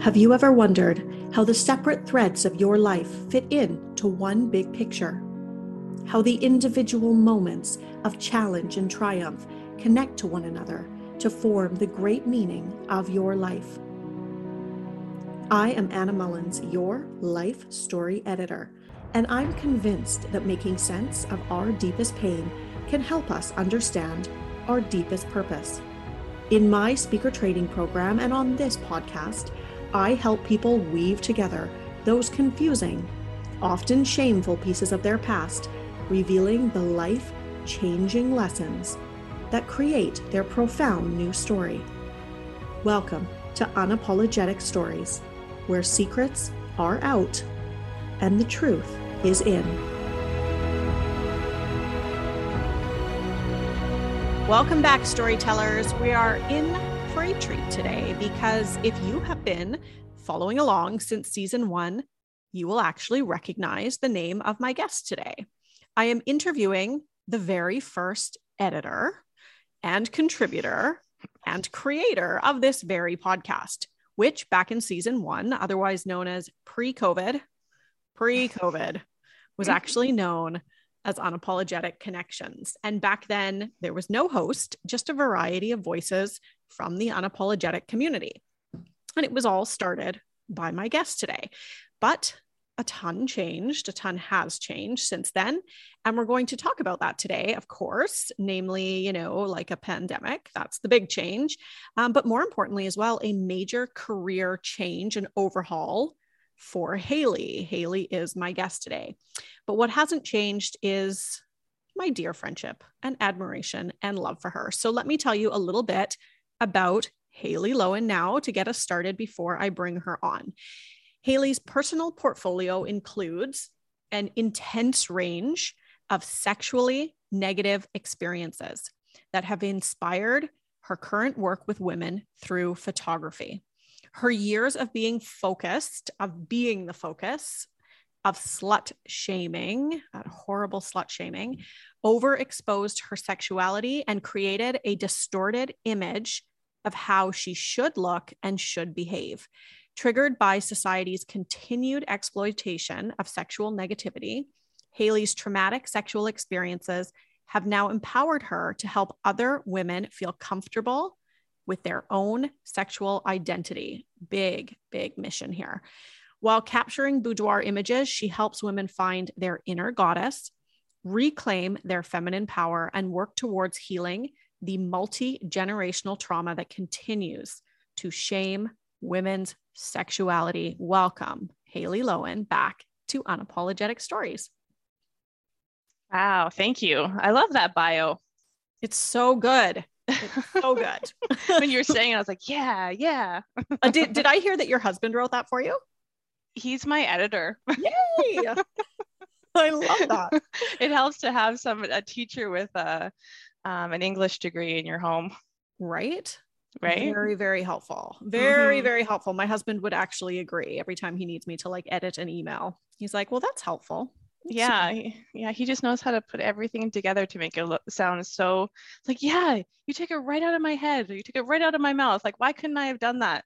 Have you ever wondered how the separate threads of your life fit in to one big picture? How the individual moments of challenge and triumph connect to one another to form the great meaning of your life? I am Anna Mullins, your life story editor, and I'm convinced that making sense of our deepest pain can help us understand our deepest purpose. In my speaker training program and on this podcast, I help people weave together those confusing, often shameful pieces of their past, revealing the life changing lessons that create their profound new story. Welcome to Unapologetic Stories, where secrets are out and the truth is in. Welcome back, storytellers. We are in treat today because if you have been following along since season one, you will actually recognize the name of my guest today. I am interviewing the very first editor and contributor and creator of this very podcast, which back in season one, otherwise known as pre COVID, pre COVID, was actually known as Unapologetic Connections. And back then, there was no host, just a variety of voices from the unapologetic community. And it was all started by my guest today. But a ton changed, a ton has changed since then. And we're going to talk about that today, of course, namely, you know, like a pandemic. That's the big change. Um, but more importantly, as well, a major career change and overhaul for Haley. Haley is my guest today. But what hasn't changed is my dear friendship and admiration and love for her. So let me tell you a little bit about Haley Lowen now to get us started before I bring her on. Haley's personal portfolio includes an intense range of sexually negative experiences that have inspired her current work with women through photography. Her years of being focused, of being the focus of slut shaming, that horrible slut shaming, overexposed her sexuality and created a distorted image of how she should look and should behave. Triggered by society's continued exploitation of sexual negativity, Haley's traumatic sexual experiences have now empowered her to help other women feel comfortable with their own sexual identity. Big, big mission here. While capturing boudoir images, she helps women find their inner goddess, reclaim their feminine power, and work towards healing the multi generational trauma that continues to shame women's sexuality. Welcome, Haley Lowen, back to Unapologetic Stories. Wow, thank you. I love that bio. It's so good. It's so good. when you were saying, it, I was like, yeah, yeah. uh, did, did I hear that your husband wrote that for you? He's my editor. Yay! I love that. It helps to have some a teacher with a um, an English degree in your home. Right. Right. Very, very helpful. Very, mm-hmm. very helpful. My husband would actually agree every time he needs me to like edit an email. He's like, well, that's helpful. Yeah. Yeah. He just knows how to put everything together to make it look, sound so it's like, yeah, you take it right out of my head. You took it right out of my mouth. Like, why couldn't I have done that?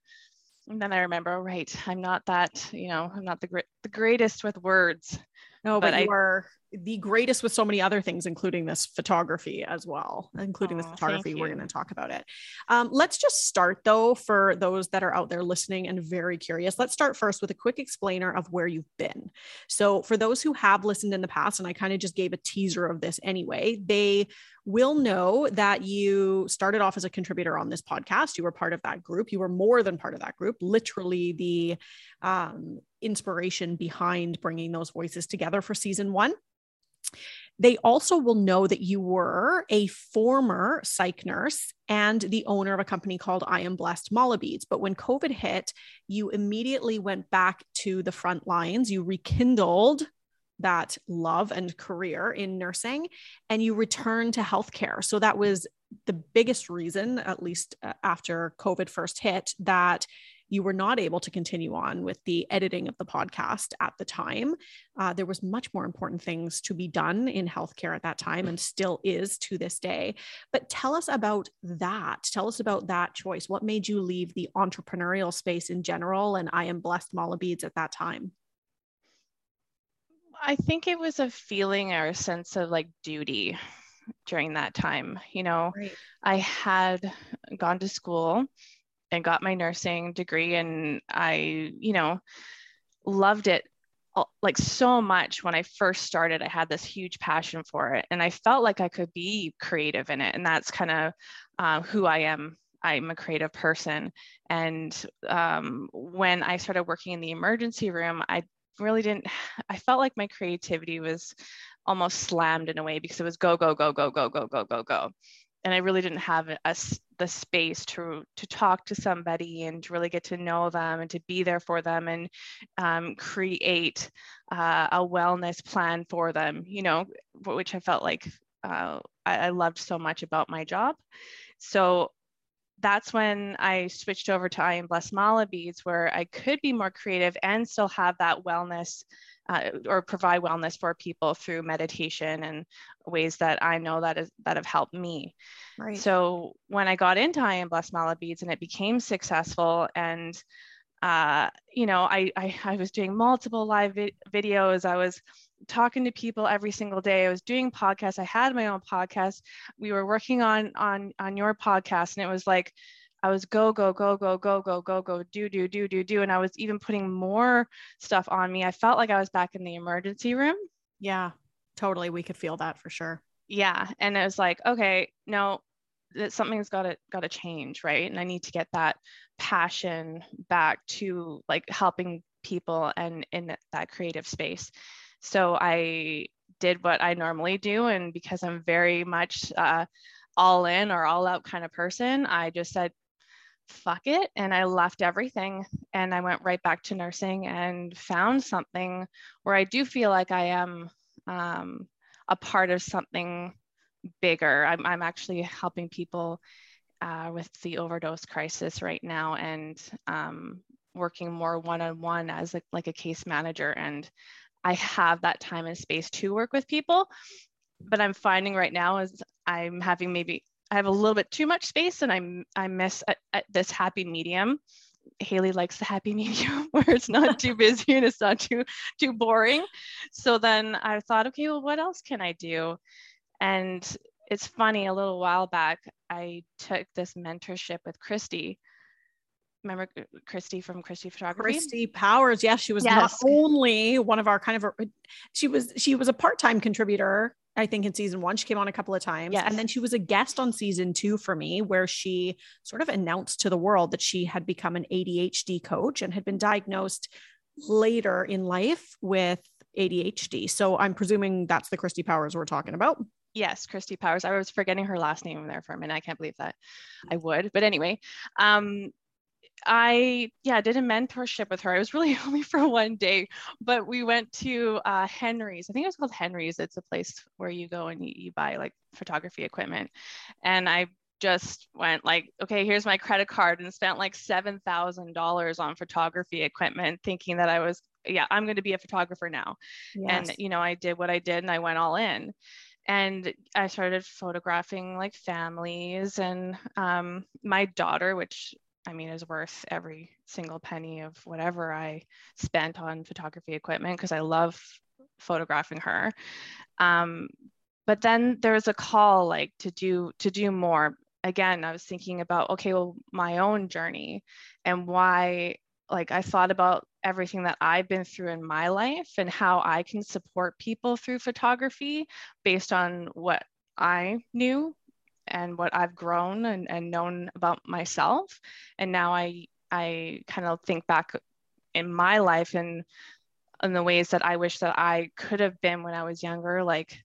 And then I remember, oh, right, I'm not that, you know, I'm not the the greatest with words. No, but, but you I, are the greatest with so many other things, including this photography as well, including oh, this photography. We're going to talk about it. Um, let's just start though, for those that are out there listening and very curious. Let's start first with a quick explainer of where you've been. So, for those who have listened in the past, and I kind of just gave a teaser of this anyway, they will know that you started off as a contributor on this podcast. You were part of that group. You were more than part of that group, literally the um, inspiration behind bringing those voices together for season one. They also will know that you were a former psych nurse and the owner of a company called I Am Blessed Mala Beads. But when COVID hit, you immediately went back to the front lines. You rekindled that love and career in nursing and you returned to healthcare. So that was the biggest reason, at least uh, after COVID first hit, that you were not able to continue on with the editing of the podcast at the time. Uh, there was much more important things to be done in healthcare at that time and still is to this day. But tell us about that. Tell us about that choice. What made you leave the entrepreneurial space in general and I am blessed mala beads at that time? I think it was a feeling or a sense of like duty during that time. You know, right. I had gone to school and got my nursing degree, and I, you know, loved it like so much when I first started. I had this huge passion for it, and I felt like I could be creative in it, and that's kind of uh, who I am. I'm a creative person, and um, when I started working in the emergency room, I really didn't. I felt like my creativity was almost slammed in a way because it was go go go go go go go go go and i really didn't have a, the space to to talk to somebody and to really get to know them and to be there for them and um, create uh, a wellness plan for them you know which i felt like uh, I, I loved so much about my job. So that's when I switched over to I Am Blessed Mala Beads, where I could be more creative and still have that wellness uh, or provide wellness for people through meditation and ways that I know that is that have helped me. Right. So when I got into I Am Blessed Mala Beads and it became successful and uh, you know, I, I, I was doing multiple live vi- videos. I was talking to people every single day. I was doing podcasts. I had my own podcast. We were working on on on your podcast, and it was like I was go, go, go, go, go, go, go, go, do, do, do, do, do. And I was even putting more stuff on me. I felt like I was back in the emergency room. Yeah, totally. We could feel that for sure. Yeah. And it was like, okay, no, that something's got to got to change, right? And I need to get that passion back to like helping people and in that creative space. So I did what I normally do, and because I'm very much uh, all in or all out kind of person, I just said, fuck it. And I left everything and I went right back to nursing and found something where I do feel like I am um, a part of something bigger. I'm, I'm actually helping people uh, with the overdose crisis right now and um, working more one-on-one as a, like a case manager. And I have that time and space to work with people. But I'm finding right now is I'm having maybe I have a little bit too much space and I'm I miss this happy medium. Haley likes the happy medium where it's not too busy and it's not too too boring. So then I thought, okay, well, what else can I do? And it's funny, a little while back, I took this mentorship with Christy. Remember Christy from Christy Photography? Christy Powers. Yes, she was yes. not only one of our kind of, she was, she was a part-time contributor I think in season one, she came on a couple of times. Yes. And then she was a guest on season two for me, where she sort of announced to the world that she had become an ADHD coach and had been diagnosed later in life with ADHD. So I'm presuming that's the Christy Powers we're talking about. Yes, Christy Powers. I was forgetting her last name there for a minute. I can't believe that I would. But anyway, um, I yeah did a mentorship with her. I was really only for one day, but we went to uh, Henry's. I think it was called Henry's. It's a place where you go and you, you buy like photography equipment, and I just went like, okay, here's my credit card, and spent like seven thousand dollars on photography equipment, thinking that I was yeah I'm going to be a photographer now, yes. and you know I did what I did and I went all in and I started photographing like families and um, my daughter, which I mean, is worth every single penny of whatever I spent on photography equipment because I love photographing her. Um, but then there was a call like to do to do more. Again, I was thinking about okay, well, my own journey and why. Like I thought about everything that I've been through in my life and how I can support people through photography based on what I knew and what I've grown and, and known about myself. And now I I kind of think back in my life and in the ways that I wish that I could have been when I was younger, like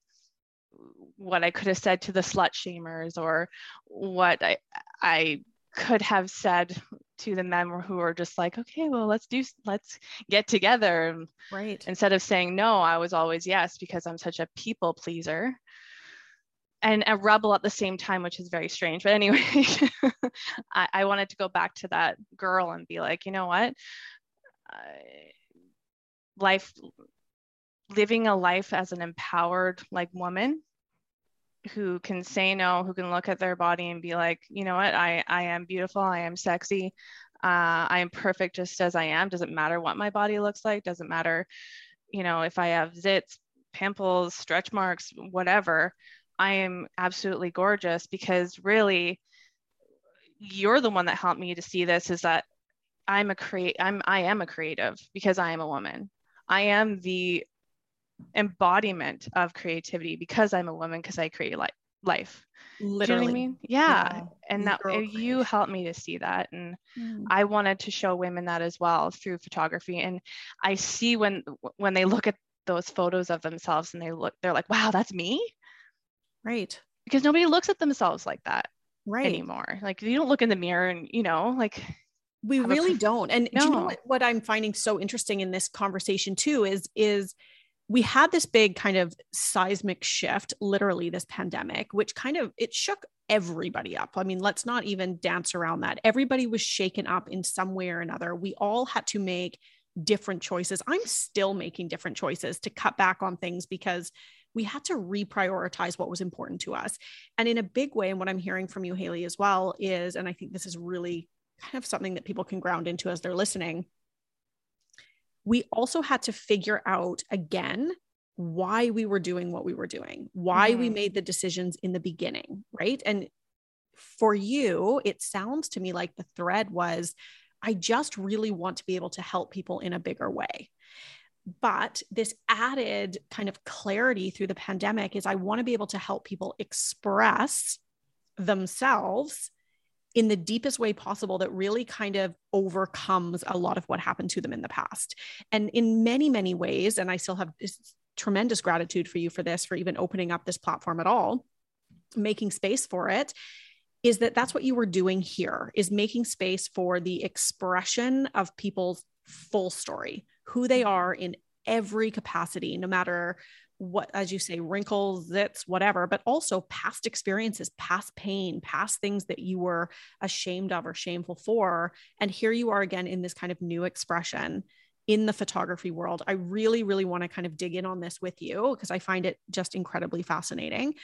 what I could have said to the slut shamers or what I I could have said to the men who were just like, okay, well, let's do, let's get together. Right. Instead of saying no, I was always yes because I'm such a people pleaser and a rebel at the same time, which is very strange. But anyway, I, I, wanted to go back to that girl and be like, you know what? Life, living a life as an empowered like woman who can say no, who can look at their body and be like, you know what? I, I am beautiful. I am sexy. Uh, I am perfect just as I am. Doesn't matter what my body looks like. Doesn't matter, you know, if I have zits, pimples, stretch marks, whatever. I am absolutely gorgeous because really you're the one that helped me to see this is that I'm a create I'm I am a creative because I am a woman. I am the embodiment of creativity because I'm a woman because I create like life. Literally. I mean? Yeah. yeah. And that you helped me to see that. And mm. I wanted to show women that as well through photography. And I see when when they look at those photos of themselves and they look, they're like, wow, that's me. Right. Because nobody looks at themselves like that right. anymore. Like you don't look in the mirror and, you know, like we really a, don't. And no. do you know what, what I'm finding so interesting in this conversation too is, is we had this big kind of seismic shift, literally this pandemic, which kind of, it shook everybody up. I mean, let's not even dance around that. Everybody was shaken up in some way or another. We all had to make different choices. I'm still making different choices to cut back on things because we had to reprioritize what was important to us. And in a big way, and what I'm hearing from you, Haley, as well, is, and I think this is really kind of something that people can ground into as they're listening. We also had to figure out again why we were doing what we were doing, why mm-hmm. we made the decisions in the beginning, right? And for you, it sounds to me like the thread was I just really want to be able to help people in a bigger way. But this added kind of clarity through the pandemic is I want to be able to help people express themselves in the deepest way possible that really kind of overcomes a lot of what happened to them in the past. And in many, many ways, and I still have tremendous gratitude for you for this, for even opening up this platform at all, making space for it is that that's what you were doing here is making space for the expression of people's full story who they are in every capacity, no matter what, as you say, wrinkles, zits, whatever, but also past experiences, past pain, past things that you were ashamed of or shameful for. And here you are again in this kind of new expression in the photography world. I really, really want to kind of dig in on this with you because I find it just incredibly fascinating.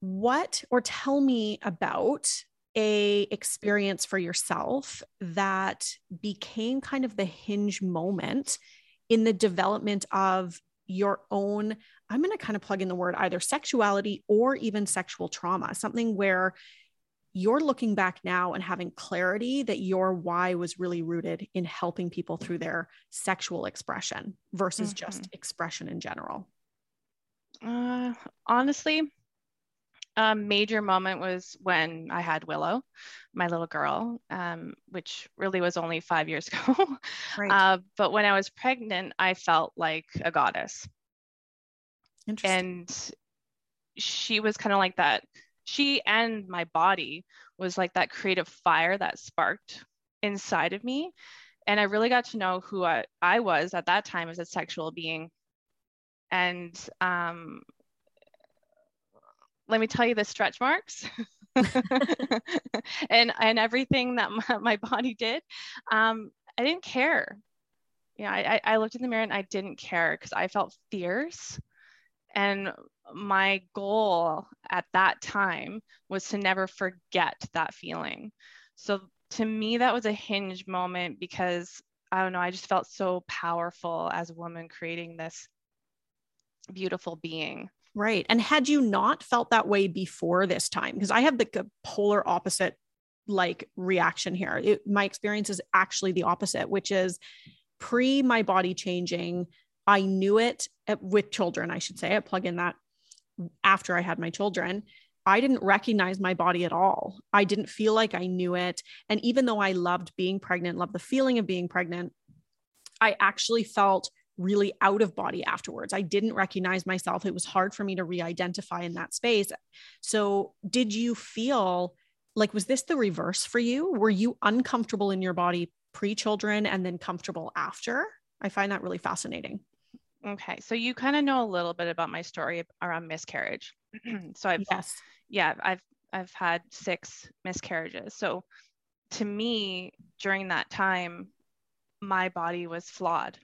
What, or tell me about a experience for yourself that became kind of the hinge moment in the development of your own i'm going to kind of plug in the word either sexuality or even sexual trauma something where you're looking back now and having clarity that your why was really rooted in helping people through their sexual expression versus mm-hmm. just expression in general uh, honestly a major moment was when I had Willow, my little girl, um, which really was only five years ago. Right. Uh, but when I was pregnant, I felt like a goddess. And she was kind of like that. She and my body was like that creative fire that sparked inside of me. And I really got to know who I, I was at that time as a sexual being. And um, let me tell you the stretch marks. And and everything that my, my body did um, i didn't care. Yeah I, I looked in the mirror and i didn't care because i felt fierce. And my goal at that time was to never forget that feeling. So to me that was a hinge moment because i don't know i just felt so powerful as a woman creating this beautiful being Right. And had you not felt that way before this time? Because I have the polar opposite like reaction here. It, my experience is actually the opposite, which is pre my body changing. I knew it at, with children, I should say. I plug in that after I had my children. I didn't recognize my body at all. I didn't feel like I knew it. And even though I loved being pregnant, loved the feeling of being pregnant, I actually felt really out of body afterwards. I didn't recognize myself. It was hard for me to re identify in that space. So, did you feel like, was this the reverse for you? Were you uncomfortable in your body pre children and then comfortable after? I find that really fascinating. Okay. So, you kind of know a little bit about my story around miscarriage. so I've Yes. yeah, I've I've had six miscarriages. So to me, during that time, my body was flawed.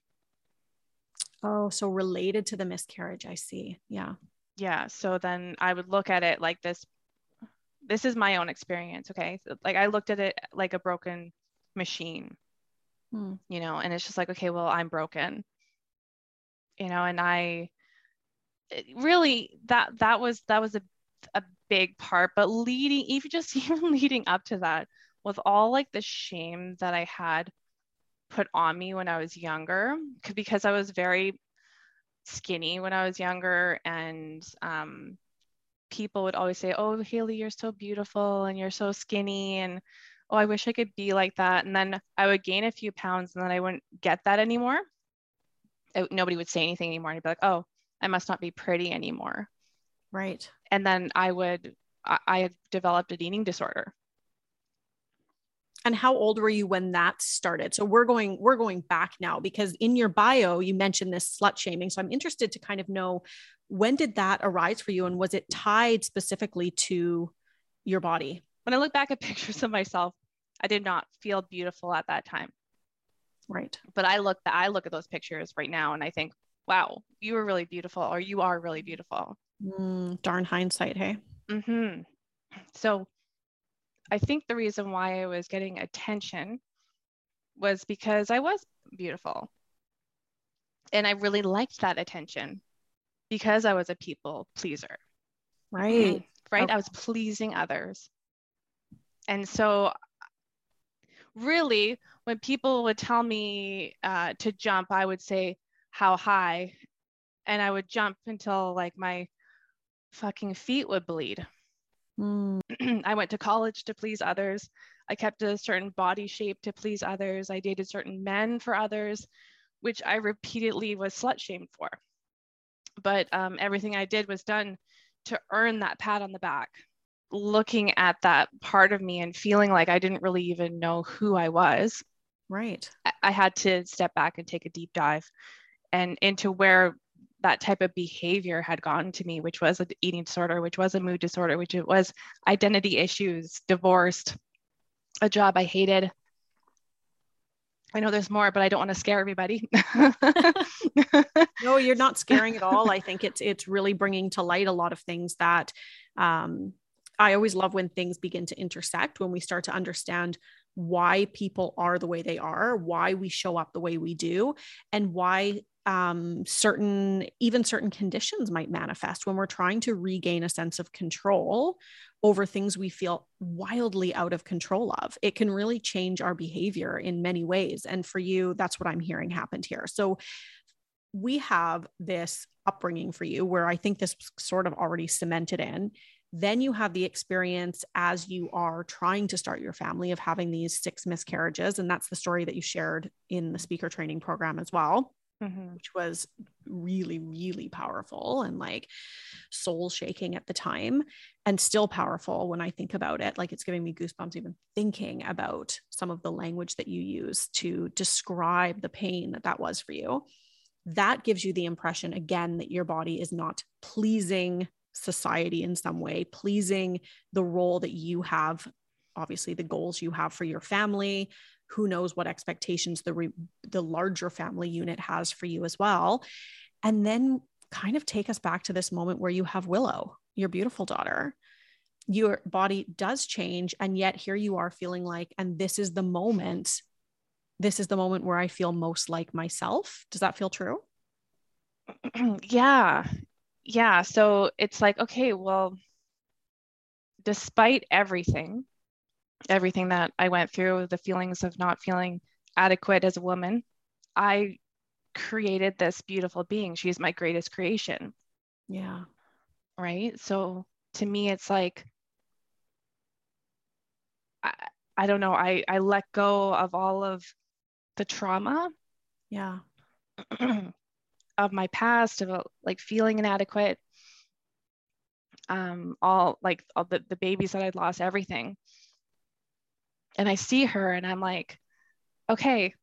Oh, so related to the miscarriage, I see. Yeah. Yeah. So then I would look at it like this. This is my own experience. Okay. So, like I looked at it like a broken machine, Hmm. you know, and it's just like, okay, well, I'm broken, you know, and I really that that was that was a a big part. But leading, even just even leading up to that, with all like the shame that I had put on me when I was younger, because I was very skinny when I was younger, and um, people would always say, "Oh, Haley, you're so beautiful and you're so skinny," and "Oh, I wish I could be like that." And then I would gain a few pounds, and then I wouldn't get that anymore. It- nobody would say anything anymore, and I'd be like, "Oh, I must not be pretty anymore." Right. And then I would, I, I had developed an eating disorder. And how old were you when that started? So we're going we're going back now because in your bio you mentioned this slut shaming. So I'm interested to kind of know when did that arise for you and was it tied specifically to your body? When I look back at pictures of myself, I did not feel beautiful at that time. Right. but I look I look at those pictures right now and I think, wow, you were really beautiful, or you are really beautiful. Mm, darn hindsight, hey. hmm So I think the reason why I was getting attention was because I was beautiful. And I really liked that attention because I was a people pleaser, Right. right? Okay. I was pleasing others. And so, really, when people would tell me uh, to jump, I would say, How high? And I would jump until like my fucking feet would bleed. Mm, I went to college to please others. I kept a certain body shape to please others. I dated certain men for others, which I repeatedly was slut shamed for. But um, everything I did was done to earn that pat on the back. Looking at that part of me and feeling like I didn't really even know who I was, right. I- I had to step back and take a deep dive and into where that type of behavior had gotten to me, which was an eating disorder, which was a mood disorder, which it was identity issues, divorced, a job I hated. I know there's more, but I don't want to scare everybody. No, you're not scaring at all. I think it's it's really bringing to light a lot of things that um, I always love when things begin to intersect when we start to understand why people are the way they are, why we show up the way we do, and why um, certain even certain conditions might manifest when we're trying to regain a sense of control over things we feel wildly out of control of. It can really change our behavior in many ways. And for you, that's what I'm hearing happened here. So we have this upbringing for you where I think this sort of already cemented in. Then you have the experience as you are trying to start your family of having these six miscarriages. And that's the story that you shared in the speaker training program as well, Mhm. which was really, really powerful and like soul shaking at the time and still powerful when I think about it. Like it's giving me goosebumps even thinking about some of the language that you use to describe the pain that that was for you that gives you the impression again that your body is not pleasing society in some way, pleasing the role that you have, obviously the goals you have for your family. Who knows what expectations the re- the larger family unit has for you as well. And then kind of take us back to this moment where you have Willow, your beautiful daughter. Your body does change and yet here you are feeling like and this is the moment this is the moment where I feel most like myself. Does that feel true? yeah. Yeah. So it's like, okay, well, despite everything, everything that I went through, the feelings of not feeling adequate as a woman, I created this beautiful being. She's my greatest creation. Yeah. Right. So to me, it's like, I, I don't know, I, I let go of all of the trauma Yeah. of my past about like feeling inadequate um all like all the, the babies that i'd lost everything and i see her and i'm like okay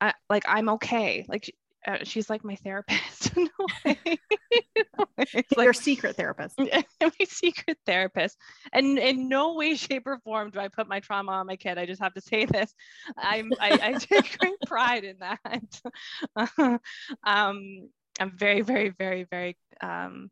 I, like i'm okay like uh, she's like my therapist. no it's like, your secret therapist. my secret therapist. And in no way, shape, or form do I put my trauma on my kid. I just have to say this. I'm I, I take great pride in that. um, I'm very, very, very, very um,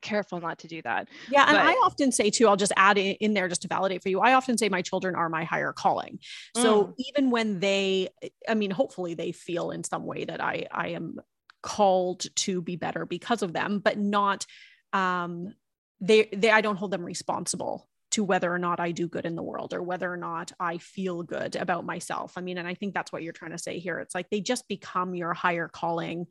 careful not to do that. Yeah. And but, I often say too, I'll just add in there just to validate for you. I often say my children are my higher calling. So mm. even when they, I mean, hopefully they feel in some way that I, I am called to be better because of them, but not, um, they, they, I don't hold them responsible to whether or not I do good in the world or whether or not I feel good about myself. I mean, and I think that's what you're trying to say here. It's like they just become your higher calling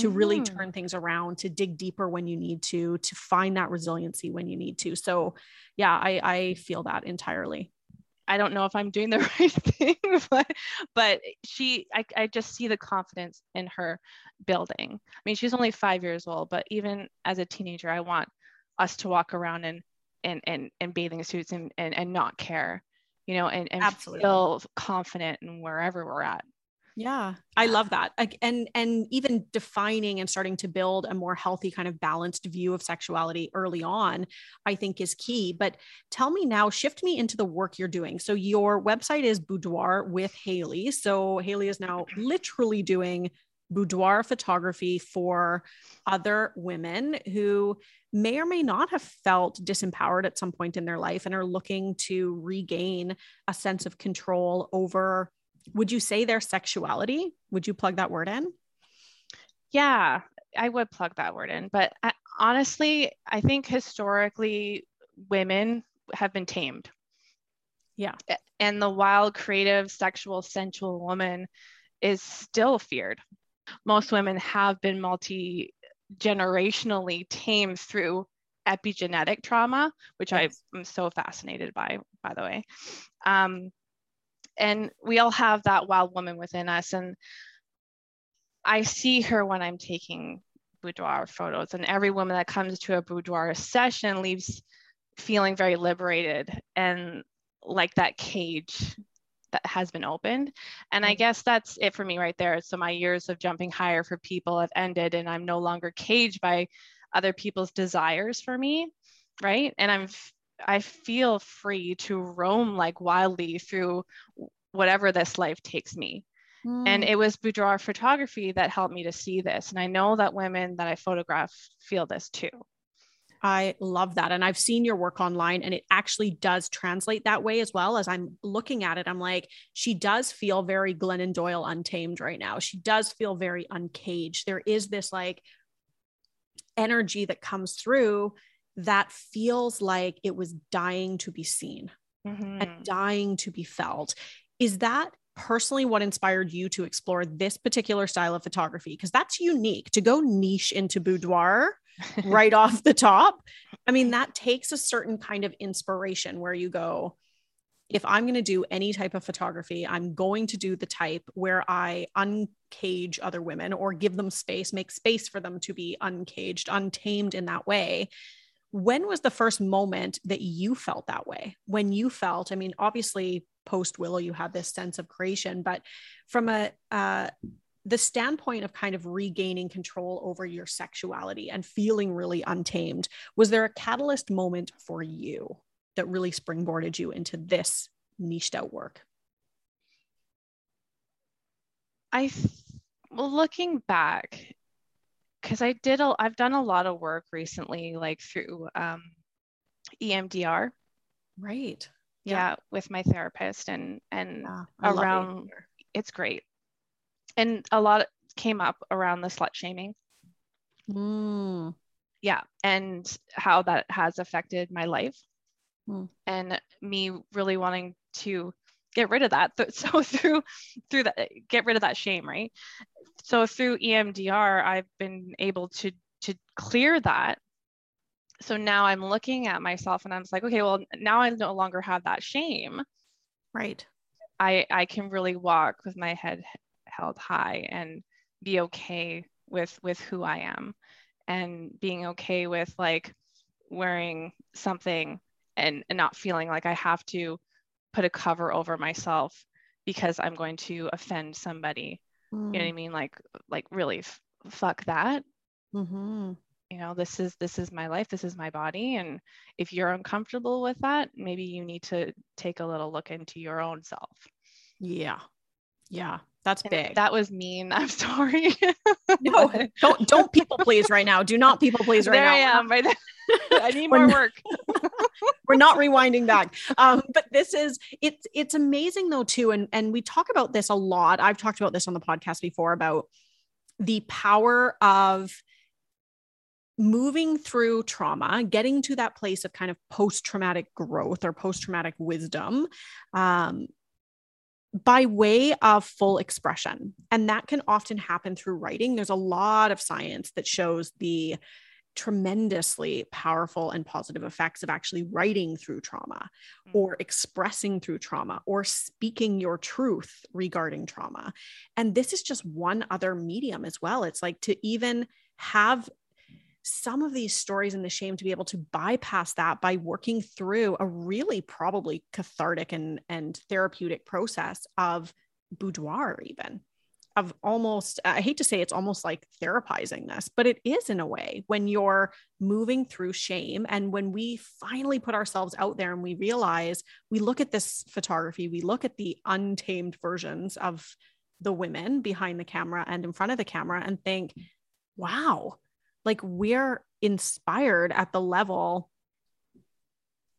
to mm-hmm. really turn things around, to dig deeper when you need to, to find that resiliency when you need to. So, yeah, I, I feel that entirely. I don't know if I'm doing the right thing, but but she I, I just see the confidence in her building. I mean, she's only five years old, but even as a teenager, I want us to walk around and and and, and bathing suits and, and and not care, you know, and, and Absolutely. feel confident in wherever we're at. Yeah, I love that. And and even defining and starting to build a more healthy kind of balanced view of sexuality early on, I think is key. But tell me now, shift me into the work you're doing. So your website is Boudoir with Haley. So Haley is now literally doing boudoir photography for other women who may or may not have felt disempowered at some point in their life and are looking to regain a sense of control over would you say their sexuality? Would you plug that word in? Yeah i would plug that word in but I, honestly i think historically women have been tamed. Yeah. And the wild creative sexual sensual woman is still feared most women have been multi generationally tamed through epigenetic trauma, which yes. I'm so fascinated by, by the way. Um, and we all have that wild woman within us. And I see her when I'm taking boudoir photos, and every woman that comes to a boudoir session leaves feeling very liberated and like that cage that has been opened. And I mm. guess that's it for me right there. So my years of jumping higher for people have ended and I'm no longer caged by other people's desires for me, right? And I'm I feel free to roam like wildly through whatever this life takes me. Mm. And it was boudoir photography that helped me to see this. And I know that women that I photograph feel this too. I love that. And I've seen your work online and it actually does translate that way as well. As I'm looking at it, I'm like, she does feel very Glennon Doyle untamed right now. She does feel very uncaged. There is this like energy that comes through that feels like it was dying to be seen mm-hmm. and dying to be felt. Is that personally what inspired you to explore this particular style of photography? Because that's unique to go niche into boudoir right off the top. I mean, that takes a certain kind of inspiration where you go, if I'm going to do any type of photography, I'm going to do the type where I uncage other women or give them space, make space for them to be uncaged, untamed in that way. When was the first moment that you felt that way? When you felt, I mean, obviously post Willow, you had this sense of creation, but from a, uh, the standpoint of kind of regaining control over your sexuality and feeling really untamed, was there a catalyst moment for you that really springboarded you into this niched out work? I, well, looking back, because I did, a, I've done a lot of work recently, like through um, EMDR. Right. Yeah. yeah, with my therapist and and yeah, around. It's great and a lot came up around the slut shaming. Mm. Yeah, and how that has affected my life, mm. and me really wanting to get rid of that. So through through that, get rid of that shame, right? So through EMDR, I've been able to to clear that. So now I'm looking at myself and I'm like, okay, well now I no longer have that shame. Right. I I can really walk with my head held high and be okay with with who I am. And being okay with like wearing something and, and not feeling like I have to put a cover over myself because I'm going to offend somebody. You know what i mean? Like like really f- fuck that. Mm-hmm. you know this is this is my life. This is my body. And if you're uncomfortable with that maybe you need to take a little look into your own self. Yeah. Yeah. That's And big. that was mean i'm sorry no, don't don't people please right now. Do not people please right there now. i am right there. i need more not- work we're not rewinding back um, but this is it's it's amazing though too and and we talk about this a lot i've talked about this on the podcast before about the power of moving through trauma getting to that place of kind of post-traumatic growth or post-traumatic wisdom um, by way of full expression and that can often happen through writing there's a lot of science that shows the tremendously powerful and positive effects of actually writing through trauma Mm. or expressing through trauma or speaking your truth regarding trauma. And this is just one other medium as well. It's like to even have some of these stories and the shame to be able to bypass that by working through a really probably cathartic and, and therapeutic process of boudoir, even of almost i hate to say it's almost like therapizing this but it is in a way when you're moving through shame and when we finally put ourselves out there and we realize we look at this photography we look at the untamed versions of the women behind the camera and in front of the camera and think wow like we're inspired at the level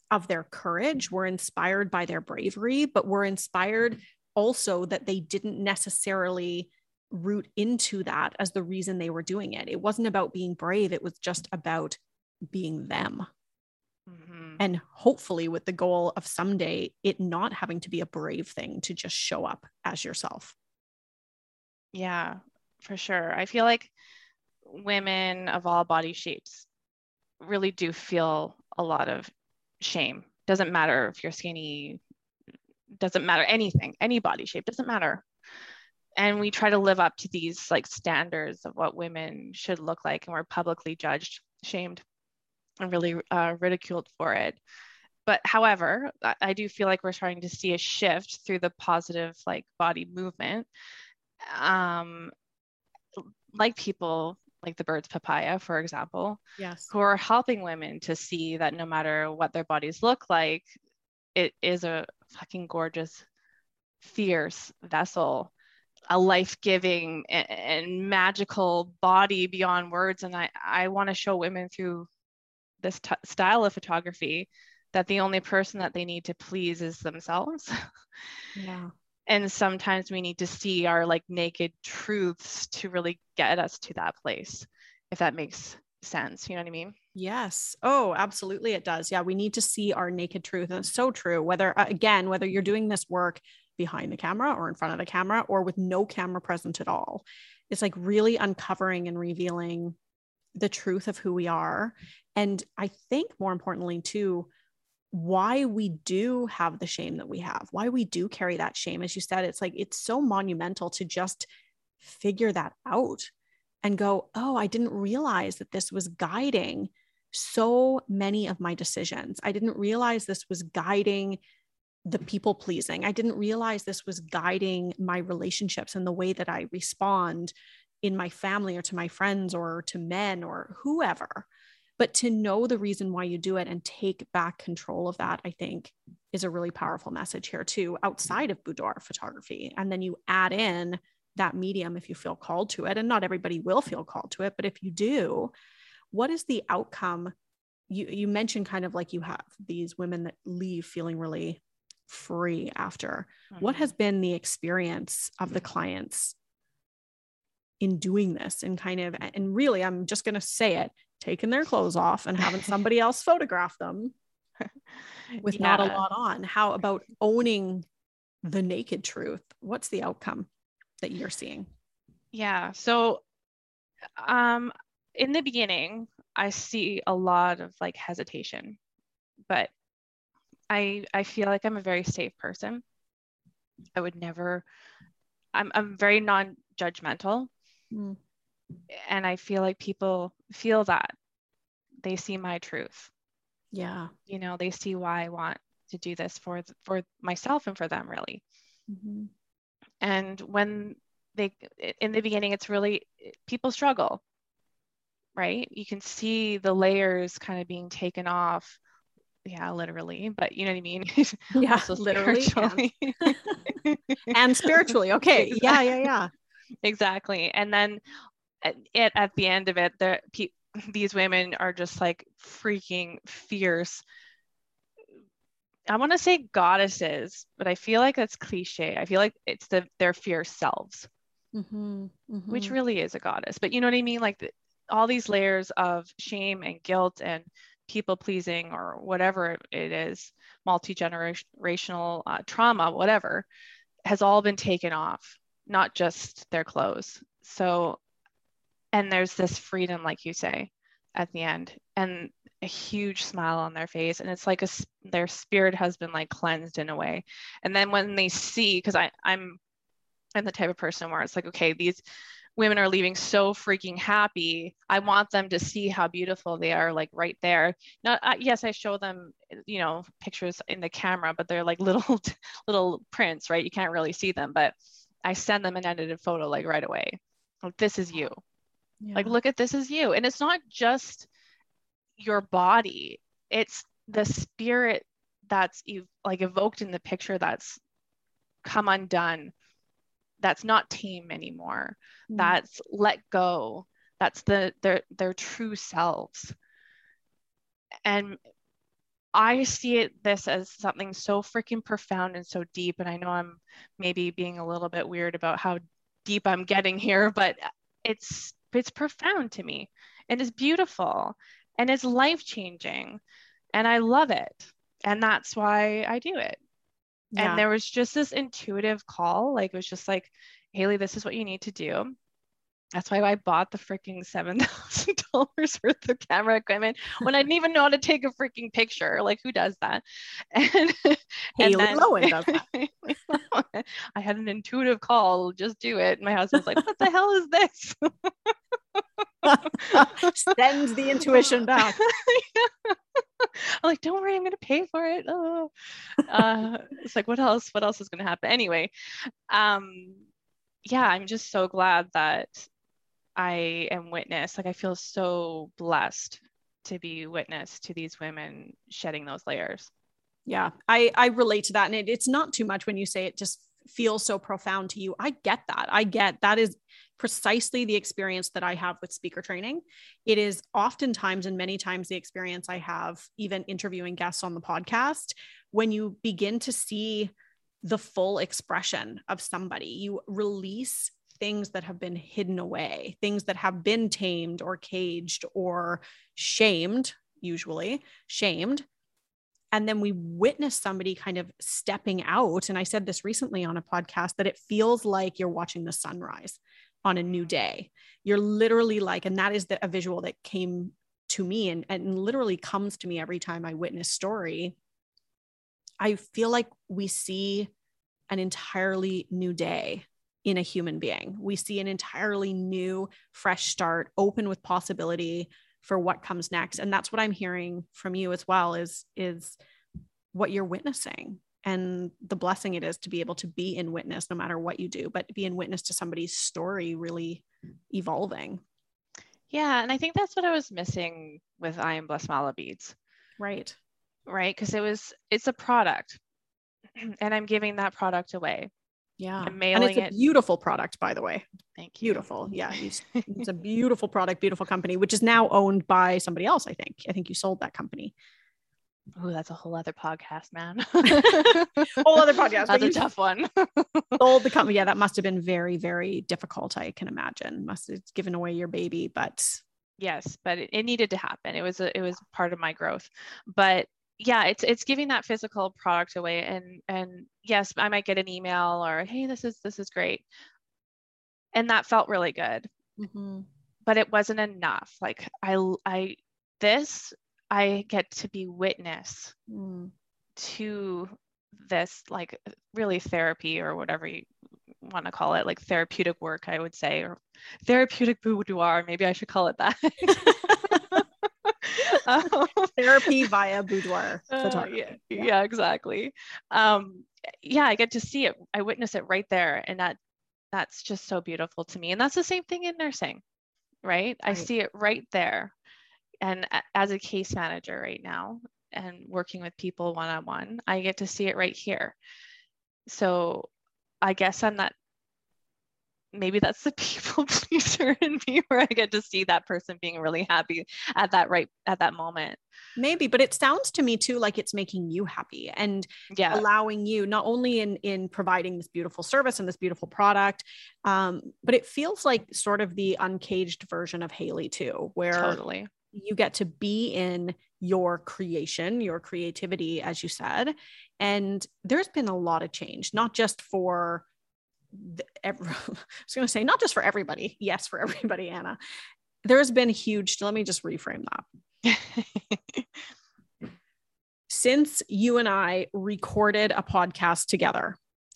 of their courage we're inspired by their bravery but we're inspired also that they didn't necessarily root into that as the reason they were doing it. It wasn't about being brave, it was just about being them. Mhm. And hopefully, with the goal of someday it not having to be a brave thing to just show up as yourself. Yeah, for sure. I feel like women of all body shapes really do feel a lot of shame. Doesn't matter if you're skinny, doesn't matter anything, any body shape, doesn't matter. And we try to live up to these like standards of what women should look like, and we're publicly judged, shamed, and really uh, ridiculed for it. But however, I, do feel like we're starting to see a shift through the positive like body movement um, like people like the birds papaya, for example, Yes. who are helping women to see that no matter what their bodies look like, it is a fucking gorgeous, fierce vessel, a life-giving and, and magical body beyond words. And I, I want to show women through this t- style of photography that the only person that they need to please is themselves. Yeah. And sometimes we need to see our like naked truths to really get us to that place if that makes sense you know what i mean Yes. Oh, absolutely. It does. Yeah. We need to see our naked truth. And it's so true. Whether, uh, again, whether you're doing this work behind the camera or in front of the camera or with no camera present at all, it's like really uncovering and revealing the truth of who we are. And I think more importantly, too, why we do have the shame that we have, why we do carry that shame. As you said, it's like it's so monumental to just figure that out and go, oh, I didn't realize that this was guiding so many of my decisions. I didn't realize this was guiding the people pleasing. I didn't realize this was guiding my relationships and the way that I respond in my family or to my friends or to men or whoever. But to know the reason why you do it and take back control of that, I think is a really powerful message here too, outside of boudoir photography. And then you add in that medium if you feel called to it. And not everybody will feel called to it, but if you do, what is the outcome? You you mentioned kind of like you have these women that leave feeling really free after. What Mhm. has been the experience of the clients in doing this and kind of and really I'm just going to say it, taking their clothes off and having somebody else photograph them with not a lot on. How about owning the naked truth? What's the outcome that you're seeing? Yeah. So, um, in the beginning, I see a lot of like hesitation, but I I feel like I'm a very safe person. I would never. I'm I'm very non-judgmental, Mm. And I feel like people feel that they see my truth. Yeah. You know, they see why I want to do this for for myself and for them really. Mhm. And when they in the beginning it's really people struggle right you can see the layers kind of being taken off yeah literally but you know what i mean yeah literally and, and spiritually okay exactly. yeah yeah yeah exactly and then at, it, at the end of it the pe- these women are just like freaking fierce I want to say goddesses, but I feel like that's cliche. I feel like it's the their fierce selves, mm-hmm, mm-hmm. which really is a goddess. But you know what I mean? Like the, all these layers of shame and guilt and people pleasing or whatever it is, multi generational uh, trauma, whatever, has all been taken off, not just their clothes. So, and there's this freedom, like you say, at the end. And a huge smile on their face. And it's like a their spirit has been like cleansed in a way. And then when they see because i'm i'm the type of person where it's like okay these women are leaving so freaking happy. I want them to see how beautiful they are like right there. Now uh, yes i show them you know pictures in the camera but they're like little little prints right? You can't really see them but i send them an edited photo like right away. Like this is you yeah. like look at this is you and it's not just your body it's the spirit that's ev- like evoked in the picture that's come undone that's not tame anymore mm. that's let go that's the their their true selves and i see it this as something so freaking profound and so deep and i know i'm maybe being a little bit weird about how deep i'm getting here but it's it's profound to me and it's beautiful and it's life changing and I love it. And that's why I do it. Yeah. And there was just this intuitive call. Like it was just like, Haley, this is what you need to do. That's why I bought the freaking seven thousand dollars worth of camera equipment when I didn't even know how to take a freaking picture. Like who does that? And, Haley and then, Lowen does that. I had an intuitive call, just do it. My husband's like, "What the hell is this?" Send the intuition back. yeah. I'm like, don't worry, I'm gonna pay for it. Oh, uh, it's like, what else? What else is gonna happen? Anyway, um, yeah, I'm just so glad that I am witness. Like, I feel so blessed to be witness to these women shedding those layers. Yeah, I I relate to that, and it, it's not too much when you say it just feels so profound to you. I get that. I get that is precisely the experience that I have with speaker training. It is oftentimes and many times the experience I have even interviewing guests on the podcast when you begin to see the full expression of somebody. You release things that have been hidden away, things that have been tamed or caged or shamed, usually shamed. And then we witness somebody kind of stepping out. And I said this recently on a podcast that it feels like you're watching the sunrise on a new day. You're literally like, and that is the, a visual that came to me and, and literally comes to me every time I witness story. I feel like we see an entirely new day in a human being. We see an entirely new, fresh start, open with possibility for what comes next. And that's what I'm hearing from you as well is, is what you're witnessing and the blessing it is to be able to be in witness no matter what you do but be in witness to somebody's story really evolving. Yeah and i think that's what i was missing with i am blessed mala beads. Right. Right? Because it was it's a product and i'm giving that product away yeah i'm mailing and it's a beautiful product by the way thank you beautiful yeah it's, it's a beautiful product beautiful company which is now owned by somebody else i think i think you sold that company Oh, that's a whole other podcast, man. whole other podcast. That's a tough one. sold the company. Yeah, that must have been very, very difficult. I can imagine. Must have given away your baby, but yes, but it, it needed to happen. It was a, it was part of my growth. But yeah, it's it's giving that physical product away, and and yes, I might get an email or hey, this is this is great, and that felt really good. Mm-hmm. But it wasn't enough. Like I I this I get to be witness mm. to this, like really therapy or whatever you want to call it, like therapeutic work, I would say, or therapeutic boudoir. Maybe I should call it that. um, therapy via boudoir uh, yeah, yeah, yeah, exactly. Um, yeah, I get to see it. I witness it right there, and that that's just so beautiful to me and that's the same thing in nursing right, right. i see it right there and as a case manager right now and working with people one on one i get to see it right here so i guess i'm not maybe that's the people pleaser in me where I get to see that person being really happy at that right at that moment. Maybe, but it sounds to me too like it's making you happy and yeah. allowing you not only in in providing this beautiful service and this beautiful product, um, but it feels like sort of the uncaged version of Haley too, where totally you get to be in your creation, your creativity, as you said. And there's been a lot of change, not just for every, I was going to say, not just for everybody. Yes, for everybody, Anna. There's been huge, let me just reframe that. Since you and I recorded a podcast together,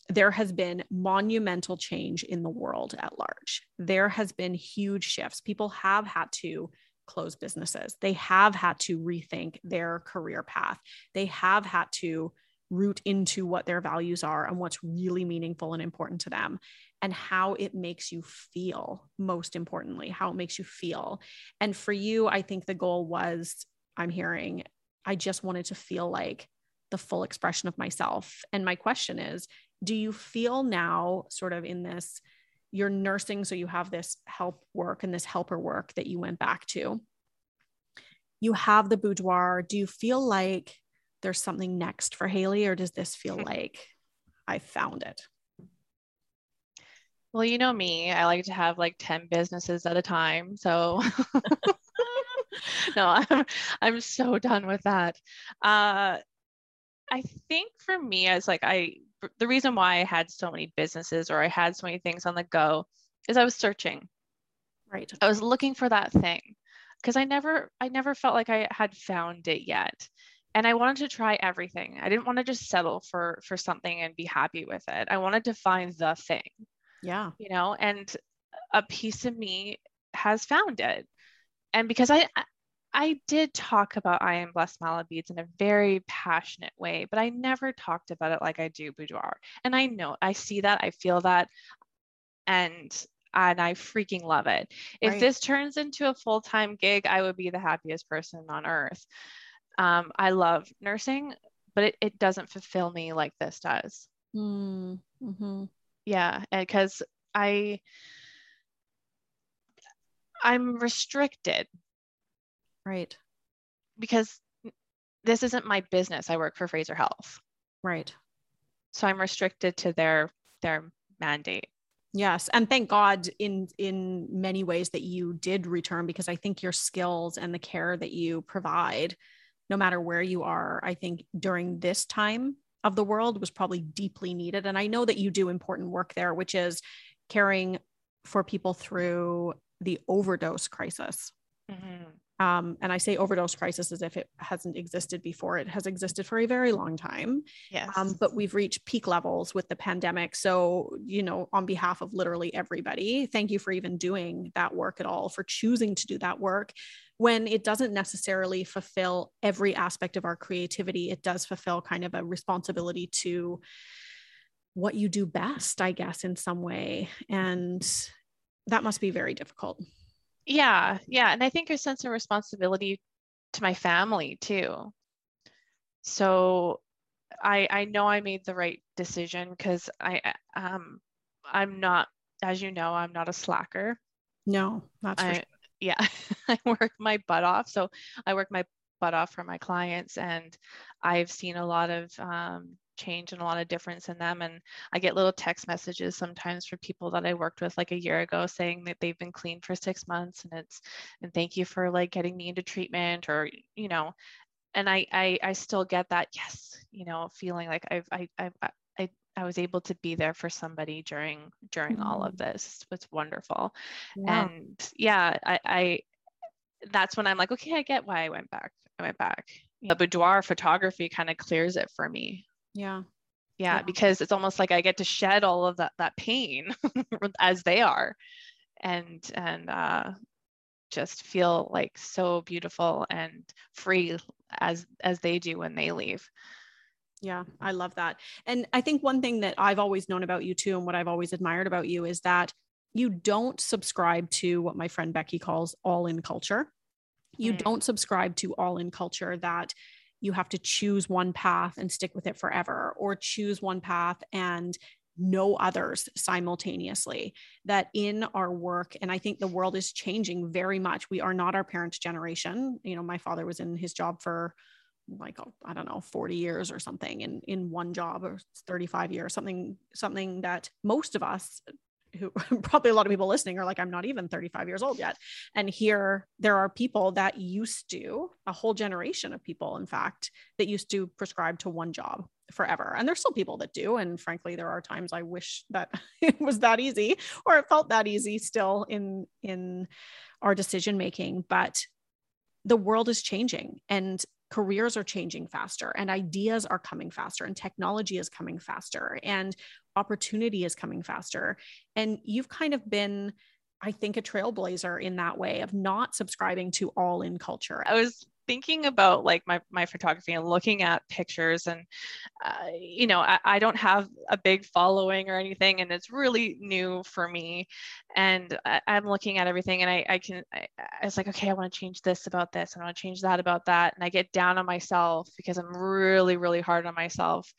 there has been monumental change in the world at large. There has been huge shifts. People have had to close businesses. They have had to rethink their career path. They have had to root into what their values are and what's really meaningful and important to them and how it makes you feel most importantly how it makes you feel. And for you i think the goal was i'm hearing i just wanted to feel like the full expression of myself. And my question is do you feel now sort of in this you're nursing so you have this help work and this helper work that you went back to? You have the boudoir. Do you feel like there's something next for Haley, or does this feel like I found it? Well, you know me, I like to have like 10 businesses at a time. So no, I'm, I'm so done with that. Uh, I think for me, as like I, the reason why I had so many businesses or I had so many things on the go is I was searching. Right. I was looking for that thing because I never, I never felt like I had found it yet and i wanted to try everything i didn't want to just settle for for something and be happy with it i wanted to find the thing yeah you know and a piece of me has found it and because i i did talk about i am blessed mala beads in a very passionate way but i never talked about it like i do boudoir and i know i see that i feel that and and I freaking love it. If right. this turns into a full time gig, I would be the happiest person on earth. Um, I love nursing, but it, it doesn't fulfill me like this does. Mm, hmm Yeah, because I I'm restricted. Right. Because this isn't my business. I work for Fraser Health. Right. So I'm restricted to their their mandate. Yes, and thank God in in many ways that you did return because I think your skills and the care that you provide no matter where you are, I think during this time of the world was probably deeply needed. And I know that you do important work there, which is caring for people through the overdose crisis. Mm-hmm. Um, and I say overdose crisis as if it hasn't existed before. It has existed for a very long time. Yes. Um, but we've reached peak levels with the pandemic. So, you know, on behalf of literally everybody, thank you for even doing that work at all, for choosing to do that work when it doesn't necessarily fulfill every aspect of our creativity, it does fulfill kind of a responsibility to what you do best, I guess, in some way. And that must be very difficult. Yeah. Yeah. And I think a sense of responsibility to my family too. So I I know I made the right decision because I um I'm not, as you know, I'm not a slacker. No, that's I, sure yeah, I work my butt off. So I work my butt off for my clients, and I've seen a lot of um, change and a lot of difference in them. And I get little text messages sometimes from people that I worked with like a year ago saying that they've been clean for six months, and it's and thank you for like getting me into treatment, or you know. And I, I, I still get that yes, you know, feeling like I've, I, I, I was able to be there for somebody during during all of mm-hmm. this. It's wonderful. Yeah. And yeah, I, I that's when I'm like, okay, I get why I went back. I went back. The boudoir photography kind of clears it for me. Yeah. yeah. Yeah, because it's almost like I get to shed all of that that pain as they are and and uh just feel like so beautiful and free as as they do when they leave. Yeah, I love that. And I think one thing that I've always known about you too, and what I've always admired about you is that you don't subscribe to what my friend Becky calls all in culture. You mm. don't subscribe to all in culture that you have to choose one path and stick with it forever, or choose one path and know others simultaneously. That in our work, and I think the world is changing very much. We are not our parents' generation. You know, my father was in his job for like I don't know 40 years or something in in one job or 35 years something something that most of us who probably a lot of people listening are like I'm not even 35 years old yet. And here there are people that used to a whole generation of people in fact that used to prescribe to one job forever. And there's still people that do. And frankly there are times I wish that it was that easy or it felt that easy still in in our decision making but the world is changing. And careers are changing faster and ideas are coming faster and technology is coming faster and opportunity is coming faster. And you've kind of been i think a trailblazer in that way of not subscribing to all in culture. I was thinking about like my, my photography and looking at pictures and uh, you know I, I, don't have a big following or anything and it's really new for me. And I, am looking at everything and I, I can I, I was like okay I want to change this about this I want to change that about that. And I get down on myself because I'm really really hard on myself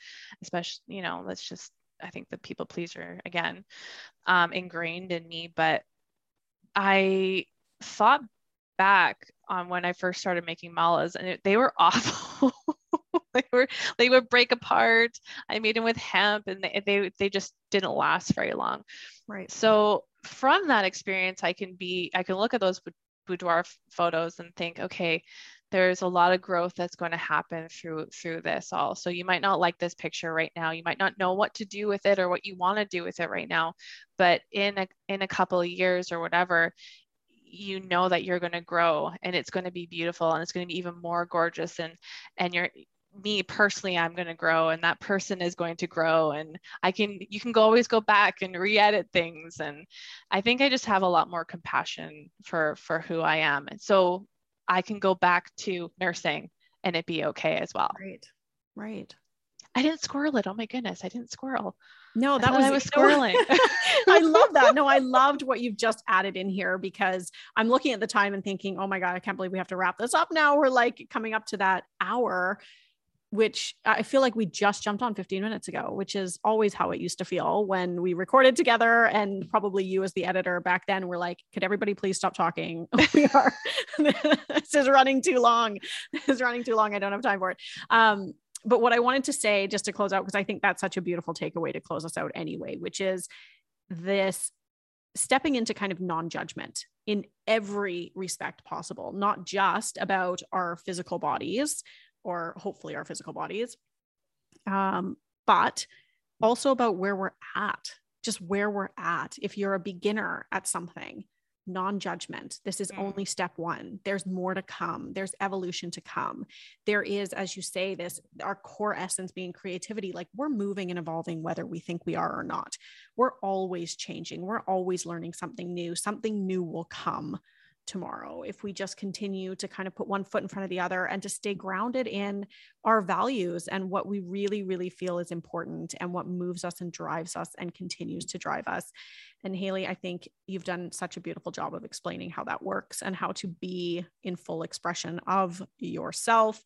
especially you know let's just I think the people pleaser again um, ingrained in me. But I thought back on when I first started making malas, and it, they were awful. they were they would break apart. I made them with hemp, and they, they they just didn't last very long. Right. So from that experience, I can be I can look at those boudoir photos and think, okay, there's a lot of growth that's going to happen through through this all so you might not like this picture right now you might not know what to do with it or what you want to do with it right now but in a in a couple of years or whatever you know that you're going to grow and it's going to be beautiful and it's going to be even more gorgeous and and you're me personally i'm going to grow and that person is going to grow and i can you can go, always go back and re-edit things and i think i just have a lot more compassion for for who i am. And so i can go back to nursing and it be okay as well. Right. Right. I didn't squirrel it. Oh my goodness. I didn't squirrel no, that was I was squirreling. I love that. No, I loved what you've just added in here because I'm looking at the time and thinking, oh my God, I can't believe we have to wrap this up now. We're like coming up to that hour, which I feel like we just jumped on 15 minutes ago, which is always how it used to feel when we recorded together. And probably you, as the editor back then, were like, could everybody please stop talking? we are, this is running too long. This is running too long. I don't have time for it. Um, but what I wanted to say just to close out, because I think that's such a beautiful takeaway to close us out anyway, which is this stepping into kind of non judgment in every respect possible, not just about our physical bodies or hopefully our physical bodies, um, but also about where we're at, just where we're at. If you're a beginner at something, non judgment. This is mm. only step one. There's more to come. There's evolution to come. There is, as you say, this our core essence being creativity. Like we're moving and evolving whether we think we are or not. We're always changing. We're always learning something new. Something new will come tomorrow if we just continue to kind of put one foot in front of the other and to stay grounded in our values and what we really really feel is important and what moves us and drives us and continues to drive us. And Haley I think you've done such a beautiful job of explaining how that works and how to be in full expression of yourself.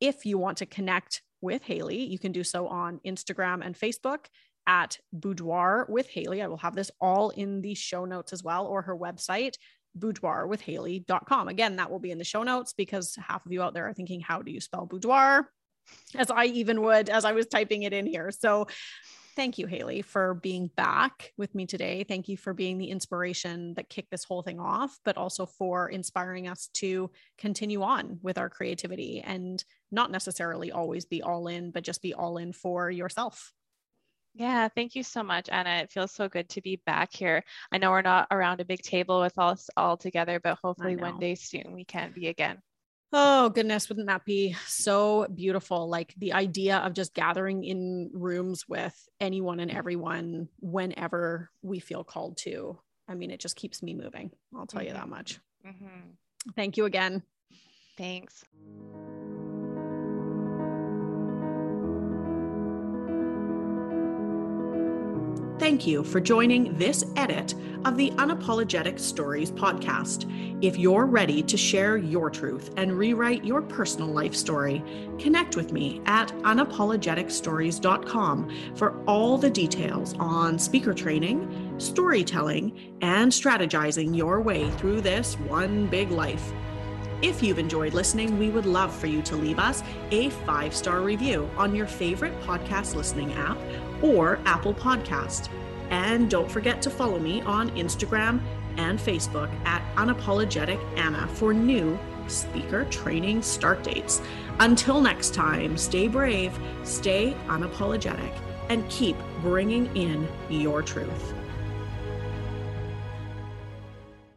If you want to connect with Haley you can do so on Instagram and Facebook at boudoir with Haley. I will have this all in the show notes as well, or her website, boudoirwithhaley.com. Again, that will be in the show notes because half of you out there are thinking, how do you spell boudoir? As I even would as I was typing it in here. So thank you, Haley, for being back with me today. Thank you for being the inspiration that kicked this whole thing off, but also for inspiring us to continue on with our creativity and not necessarily always be all in, but just be all in for yourself. Yeah, thank you so much, Anna. It feels so good to be back here. I know we're not around a big table with us all together, but hopefully one day soon we can be again. Oh, goodness. Wouldn't that be so beautiful? Like the idea of just gathering in rooms with anyone and everyone whenever we feel called to. I mean, it just keeps me moving. I'll tell mm-hmm. you that much. Mm-hmm. Thank you again. Thanks. Thank you for joining this edit of the Unapologetic Stories podcast. If you're ready to share your truth and rewrite your personal life story, connect with me at unapologeticstories.com for all the details on speaker training, storytelling, and strategizing your way through this one big life. If you've enjoyed listening, we would love for you to leave us a five star review on your favorite podcast listening app or Apple Podcast. And don't forget to follow me on Instagram and Facebook at Unapologetic Anna for new speaker training start dates. Until next time, stay brave, stay unapologetic, and keep bringing in your truth.